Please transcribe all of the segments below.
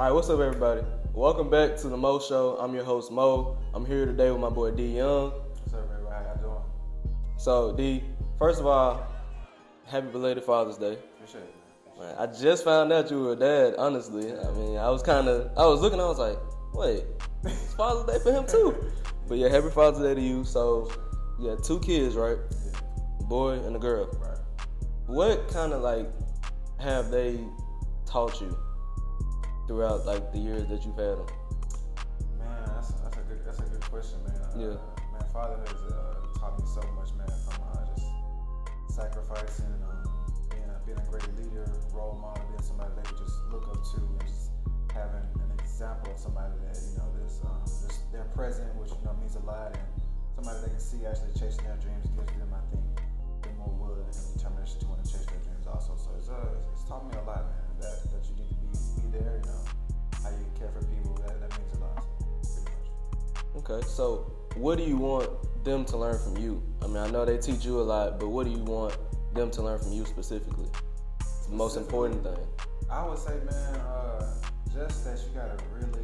All right, what's up, everybody? Welcome back to the Mo Show. I'm your host Mo. I'm here today with my boy De Young. What's up, everybody? How y'all doing? So D, first of all, happy belated Father's Day. Appreciate it, man. I just found out you were a dad. Honestly, I mean, I was kind of, I was looking, I was like, wait, it's Father's Day for him too. But yeah, happy Father's Day to you. So you got two kids, right? Yeah, boy and a girl. right. What kind of like have they taught you throughout like the years that you've had them? Man, that's, that's a good that's a good question, man. Uh, Yeah. Man, fatherhood has uh, taught me so much, man. From uh, just sacrificing, um, being a, being a great leader, role model, being somebody they could just look up to, and just having an example of somebody that you know that's um, just they're present, which you know means a lot, and somebody they can see actually chasing their dreams gives them, I think, the more will and determination to want to chase their dreams also. So it's uh, it's Okay, so what do you want them to learn from you? I mean, I know they teach you a lot, but what do you want them to learn from you specifically? The most important thing. I would say, man, uh, just that you gotta really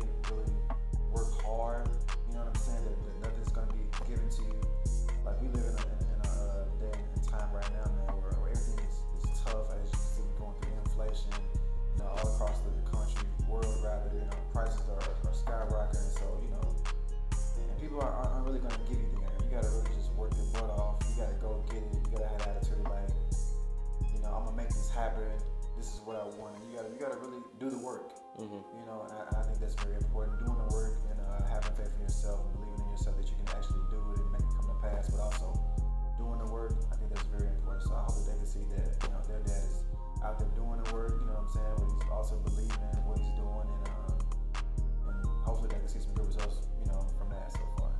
the work. hmm You know, and I, I think that's very important. Doing the work and uh, having faith in yourself, believing in yourself that you can actually do it and make it come to pass. But also doing the work, I think that's very important. So I hope that they can see that you know their dad is out there doing the work. You know what I'm saying? But he's also believing in what he's doing, and um, and hopefully they can see some good results. You know, from that so far.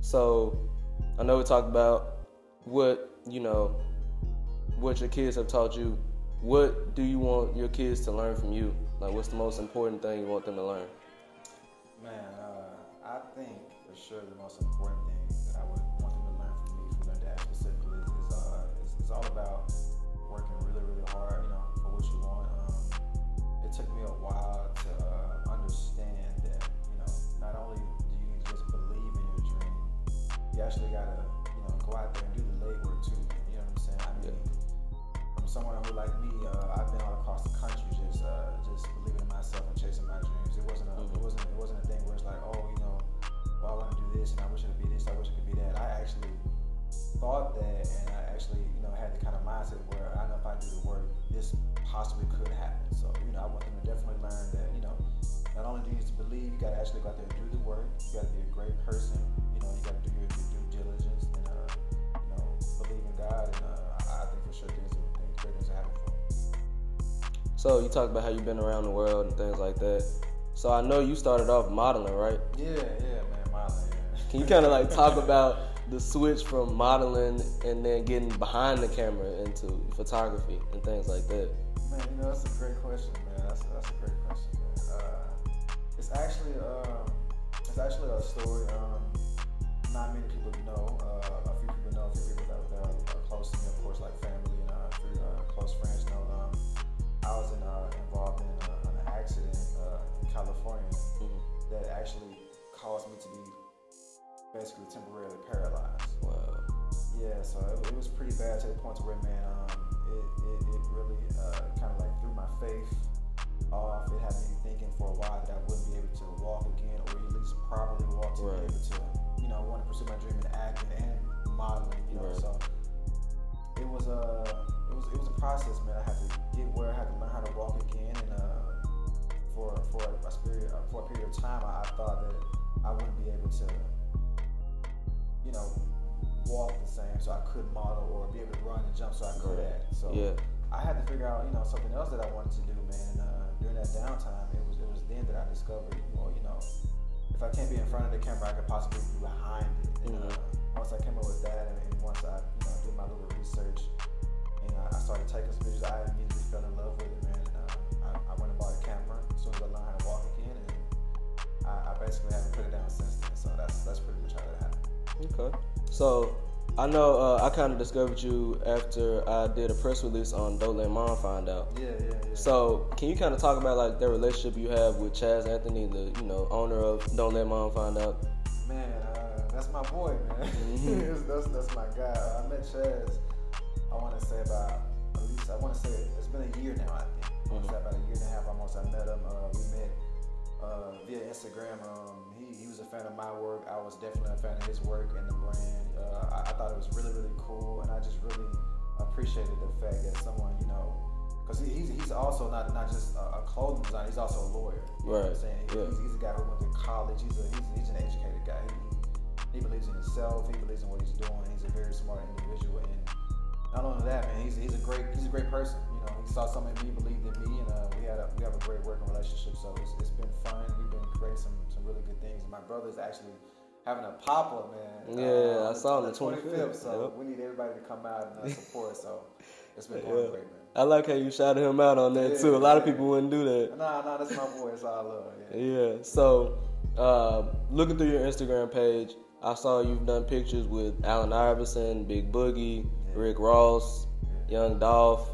So I know we talked about what you know, what your kids have taught you. What do you want your kids to learn from you? Like, what's the most important thing you want them to learn? Man, uh, I think for sure the most important thing that I would want them to learn from me, from their dad specifically, is, uh, is, is all about working really, really hard, you know, for what you want. Um, it took me a while to uh, understand that, you know, not only do you need to just believe in your dream, you actually gotta, this and I wish it could be this, I wish it could be that. I actually thought that, and I actually, you know, had the kind of mindset where I know if I do the work, this possibly could happen. So, you know, I want them to definitely learn that, you know, not only do you need to believe, you got to actually go out there and do the work. You got to be a great person. You know, you got to do your, your due diligence and, uh, you know, believe in God. And uh, I, I think for sure things, will- things, great things will happen for. So you talked about how you've been around the world and things like that. So I know you started off modeling, right? Yeah, yeah, man, modeling. Can you kind of like talk about the switch from modeling and then getting behind the camera into photography and things like that? Man, you know that's a great question, man. That's, that's a great question, man. Uh, it's actually um, it's actually a story. Um, not many people know. Uh, a few people know. A few people that, that are close to me, of course, like family and uh, few, uh, close friends know. Um, I was in, uh, involved in uh, an accident uh, in California Mhm. that actually caused me to be basically temporarily paralyzed. Wow. Yeah, so it, it was pretty bad to the point to where, man, um, it, it, it really uh, kind of like threw my faith off. It had me thinking for a while that I wouldn't be able to walk again, or at least properly walk to Right. be able to, you know, want to pursue my dream in acting and modeling. You know, Right. so it was a it was it was a process, man. I had to get where I had to learn how to walk again, and uh, for for a, a period for a period of time, I, I thought that I wouldn't be able to, you know, walk the same, so I could model or be able to run and jump, so I could Right. act. So Yeah. I had to figure out, you know, something else that I wanted to do, man. And uh, during that downtime, it was it was then that I discovered, well, you know, if I can't be in front of the camera, I could possibly be behind it. And uh, once I came up with that, and, and once I, you know, did my little research, and I, I started taking some pictures, I immediately fell in love with it, man. And uh, I, I went and bought a camera as soon as I learned how to walk again, and I, I basically haven't put it down since then. So that's that's pretty much how that happened. Okay. So I know uh, I kind of discovered you after I did a press release on Don't Let Mom Find Out. Yeah, yeah, yeah. So, can you kind of talk about like the relationship you have with Chaz Anthony, the you know owner of Don't Let Mom Find Out? Man, uh, that's my boy, man. Mhm. that's, that's my guy. I met Chaz. I want to say about at least I want to say it's been a year now. I think. To about a year and a half almost. I met him. Uh, we met uh, via Instagram. Um, he, he was a fan of my work. I was definitely a fan of his work and the brand. Uh, I, I thought it was really really cool, and I just really appreciated the fact that someone you know. Because he, he's, he's also not not just a, a clothing designer, he's also a lawyer. You know what I'm Right, saying? He- yeah. He's, he's a guy who went to college. He's, a, he's, he's an educated guy. He, he, he believes in himself. He believes in what he's doing. He's a very smart individual. And not only that, man, he's, he's a great he's a great person. You know, he saw something in me, believed in me, and uh, we we have a great working relationship. So it's, it's been fun. We've been creating some some really good things. My brother's actually having a pop up, man. Yeah, I saw on the 25th. 25th, So yep. we need everybody to come out and uh, support. so it's been Yeah. great, man. I like how you shouted him out on that Yeah, too. A lot of people wouldn't do that. Nah, nah, that's my boy. It's all love. Yeah. Yeah. So, uh, looking through your Instagram page, I saw you've done pictures with Allen Iverson, Big Boogie, Yeah. Rick Ross, Young Dolph,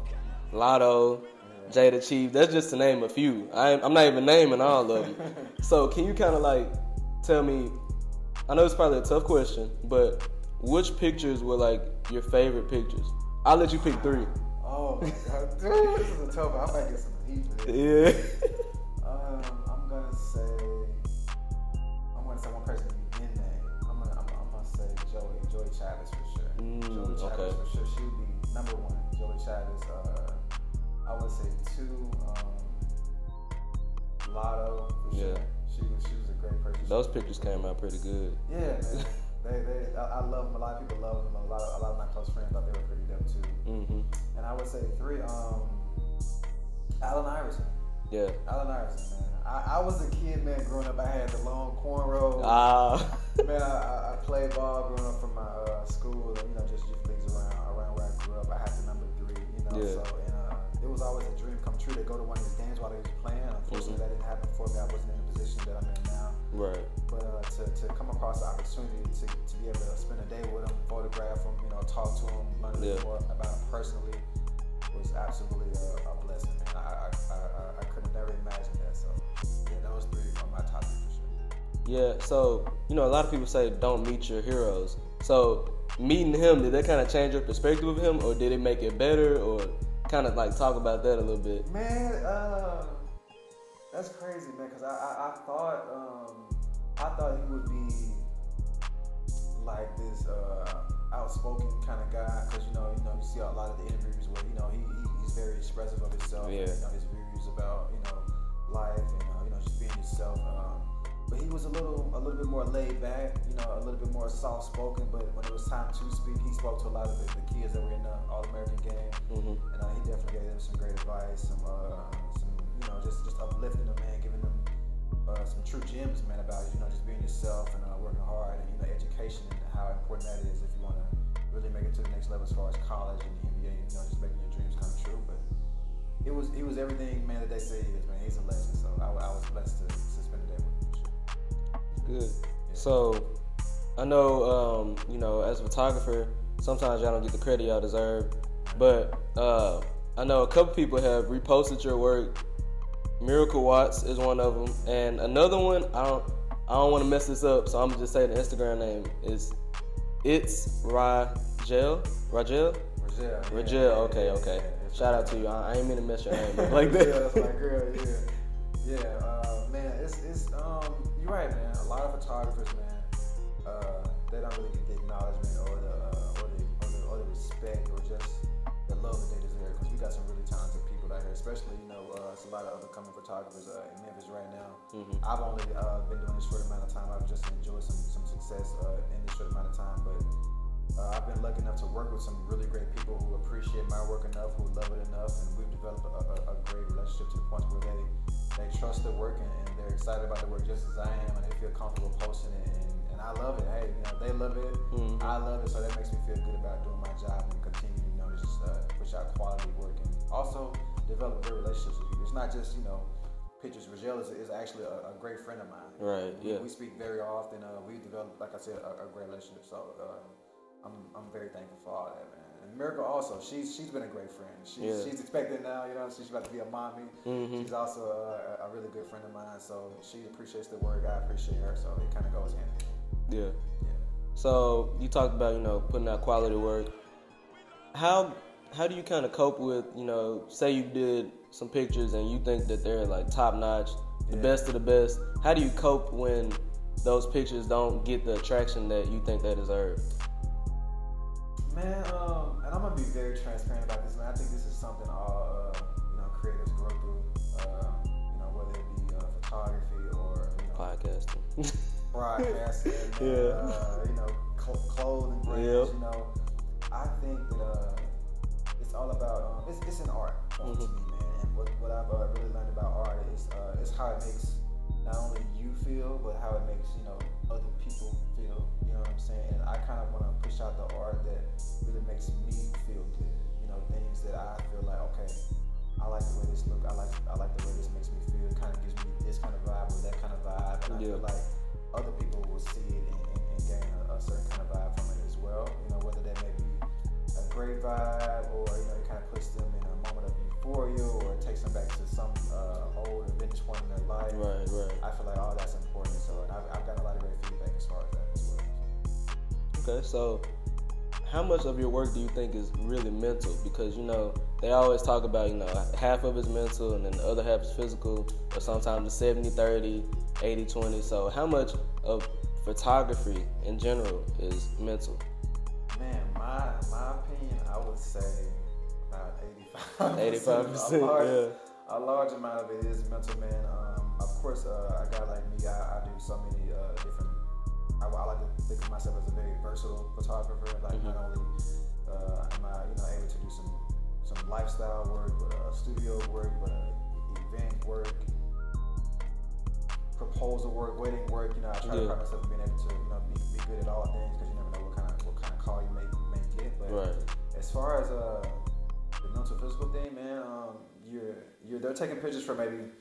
Lotto, Yeah. Jada Chief. That's just to name a few. I, I'm not even naming all of them. so, can you kind of like tell me? I know it's probably a tough question, but which pictures were like your favorite pictures? I'll let you pick three. Oh my god, dude, this is a tough one. I might get some heat for this. Yeah. Um, I'm gonna say, I'm gonna say one person in name. I'm gonna, I'm, I'm gonna say Joey, Joey Chavez for sure. Mm, Joey Chavez okay. for sure. She would be number one. Joey Chavez. Uh, I would say two. Um, Lotto for sure. Yeah. She was, she was a great person. Those pictures came out pretty good. Yeah, man. they, they, I, I love them. A lot of people love them. A lot, of, a lot of my close friends thought they were pretty dope too. hmm And I would say three. Um, Allen Iverson. Yeah. Allen Iverson, man. I, I was a kid, man. Growing up, I had the long cornrows. Ah. man, I, I, played ball growing up from my uh, school, and you know, just youth leagues around around where I grew up. I had the number three, you know. Yeah. So, uh, was always a dream come true to go to one of his games while he was playing. Unfortunately, Mhm. that didn't happen for me. I wasn't in the position that I'm in now. right. But uh, to, to come across the opportunity to, to be able to spend a day with him, photograph him, you know, talk to him, learn Yeah. more about him personally was absolutely a, a blessing, man. I, I, I, I, I could have never imagined that. So, yeah, those three are my top three for sure. Yeah. So you know, a lot of people say don't meet your heroes. So meeting him, did that kind of change your perspective of him, or did it make it better, or kind of like talk about that a little bit? Man, uh, that's crazy, man. Cause I, I, I thought, um, I thought he would be like this uh, outspoken kind of guy. Cause you know, you know, you see a lot of the interviews where you know he, he he's very expressive of himself. Yeah. And, you know, his views about you know life and uh, you know just being yourself. Um, but he was a little a little bit more laid back. You know, a little bit more soft spoken. But when it was time to speak, he spoke to a lot of the, the kids that were in the All American game. hmm And uh, he definitely gave them some great advice, some, uh, some you know, just just uplifting them, man, giving them uh, some true gems, man, about you know just being yourself and uh, working hard, and you know, education and how important that is if you want to really make it to the next level as far as college and the NBA, you know, just making your dreams come true. But it was he was everything, man, that they say he is, man. He's a legend, so I, I was blessed to, to Good. So I know, um, you know, as a photographer, sometimes y'all don't get the credit y'all deserve, but uh, I know a couple people have reposted your work. Miracle Watts is one of them, and another one. I don't. I don't want to mess this up, so I'm just say the Instagram name is it's Rajel. Rajel. Rajel, yeah, Rajel. yeah, Okay. yeah, Okay. yeah, Shout out to you. I, I ain't mean to mess your name up like that. yeah, that's my girl. Yeah, yeah, uh, man. It's it's um, especially you know, uh, it's a lot of up and coming photographers uh, in Memphis right now. Mhm. I've only uh, been doing this short amount of time. I've just enjoyed some some success uh, in this short amount of time, but. Uh, I've been lucky enough to work with some really great people who appreciate my work enough, who love it enough, and we've developed a, a, a great relationship to the point where they they trust the work and, and they're excited about the work just as I am, and they feel comfortable posting it. And, and I love it. Hey, you know, they love it. Mhm. I love it, so that makes me feel good about doing my job and continuing, you know, to just uh, push out quality work and also develop great relationships with you. It's not just you know pictures. Rogel is, is actually a, a great friend of mine. Right. We, Yeah. we speak very often. Uh, we developed, like I said, a, a great relationship. So uh, I'm I'm very thankful for all that, man. And Miracle also, she's she's been a great friend. She's Yeah. she's expecting now, you know, she's about to be a mommy. Mhm. She's also a, a really good friend of mine, so she appreciates the work. I appreciate her, so it kind of goes in hand. Yeah. Yeah. So you talked about you know putting out quality work. How how do you kind of cope with you know say you did some pictures and you think that they're like top notch, the Yeah. best of the best. How do you cope when those pictures don't get the attraction that you think they deserve? Man, um, and I'm gonna be very transparent about this, man. I think this is something all uh, you know creatives grow through. Uh, you know, whether it be uh, photography or you know Podcasting. broadcasting, Yeah. uh, you know, cl- clothing brands. Yep. You know, I think that uh, it's all about um, it's, it's an art form to me, man. And what, what I've uh, really learned about art is uh, is how it makes not only you feel, but how it makes you know other people feel. You know what I'm saying? And I kind of want to push out the art that really makes me feel good. You know, things that I feel like okay. I like the way this look. I like I like the way this makes me feel. It kind of gives me this kind of vibe or that kind of vibe, and I Yeah. feel like Okay, so how much of your work do you think is really mental? Because you know they always talk about you know half of it's mental and then the other half is physical, or sometimes it's 70 30, 80 20. So how much of photography in general is mental? Man, my my opinion, I would say about 85. 85%, a large, yeah. A large amount of it is mental, man. Um, of course, uh, a guy like me, I, I do so many uh, different. I, I like to think of myself as a very versatile photographer. Like Mhm. not only uh, am I, you know, able to do some some lifestyle work, but uh, studio work, but uh, event work, proposal work, wedding work. You know, I try to pride myself in being able to, you know, be, be good at all things because you never know what kind of what kind of call you may may get. But Right. as far as uh the mental physical thing, man, um, you're you're they're taking pictures for maybe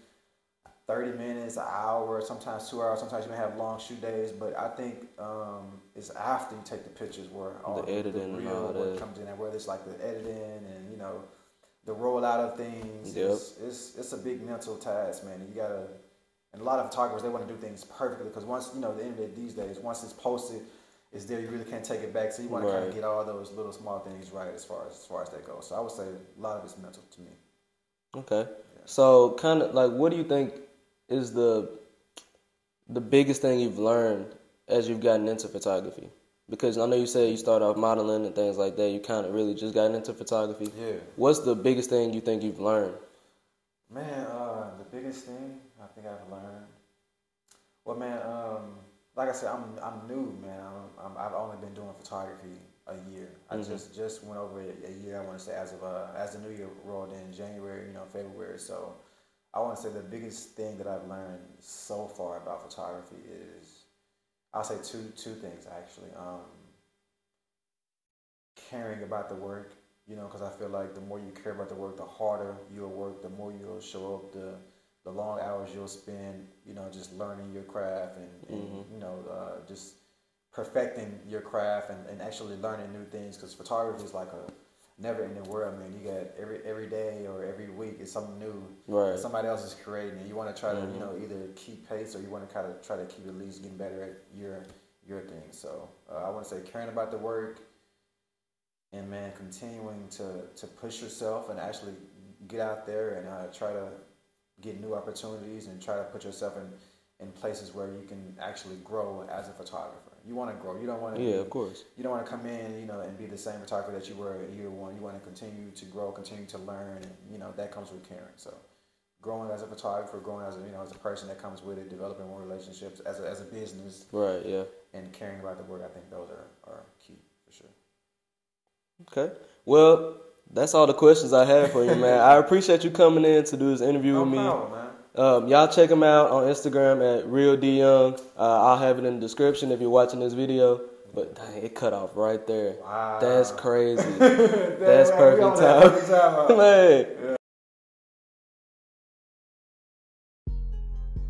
thirty minutes, an hour, sometimes two hours. Sometimes you may have long shoot days, but I think um, it's after you take the pictures where all The editing and real all work that. comes in, and whether it's like the editing and you know the rollout of things. Yep. It's, it's it's a big mental task, man. You gotta. And a lot of photographers they want to do things perfectly because once you know the internet these days, once it's posted, it's there. You really can't take it back. So you want to kind of get all those little small things right as far as as far as that goes. So I would say a lot of it's mental to me. Okay. So kind of like what do you think is the the biggest thing you've learned as you've gotten into photography? Because I know you said you started off modeling and things like that. You kind of really just gotten into photography. Yeah. What's the biggest thing you think you've learned? Man, uh, the biggest thing I think I've learned. Well, man, um, like I said, I'm I'm new, man. I'm, I'm, I've only been doing photography a year. I Mhm. just just went over a, a year. I want to say as of uh, as the new year rolled in January, you know, February. So I want to say the biggest thing that I've learned so far about photography is I'll say two two things actually. Um, caring about the work you know, because I feel like the more you care about the work, the harder you'll work, the more you'll show up, the the long hours you'll spend, you know, just learning your craft and, and Mhm. you know, uh, just perfecting your craft and, and actually learning new things. Because photography is like a never-ending world. man. you got every every day or every week is something new Right. somebody else is creating, and you want to try to, Mhm. you know, either keep pace or you want to kind of try to keep at least getting better at your your thing. So uh, I want to say caring about the work, and man, continuing to to push yourself and actually get out there and uh, try to get new opportunities and try to put yourself in in places where you can actually grow as a photographer. You want to grow. You don't want to. Yeah, of course. You don't want to come in, you know, and be the same photographer that you were year one. You want to continue to grow, continue to learn, and you know that comes with caring. So, growing as a photographer, growing as a you know as a person that comes with it, developing more relationships as a, as a business, Right. Yeah. and caring about the work. I think those are are key for sure. Okay. Well, that's all the questions I have for you, man. I appreciate you coming in to do this interview No with me. problem, man. Um, y'all check him out on Instagram at Real D Young. Uh, I'll have it in the description if you're watching this video. But dang, it cut off right there. Wow. That's crazy. That's man, perfect time. perfect time? Man.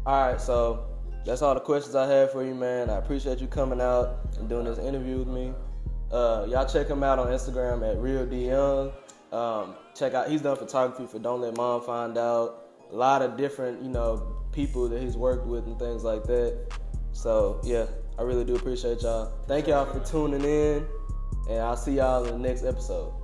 All right, so that's all the questions I have for you, man. I appreciate you coming out and doing this interview with me. Uh, y'all check him out on Instagram at Real D Young. Um, check out he's done photography for Don't Let Mom Find Out. A lot of different you know people that he's worked with and things like that. So yeah, I really do appreciate y'all. Thank y'all for tuning in, and I'll see y'all in the next episode.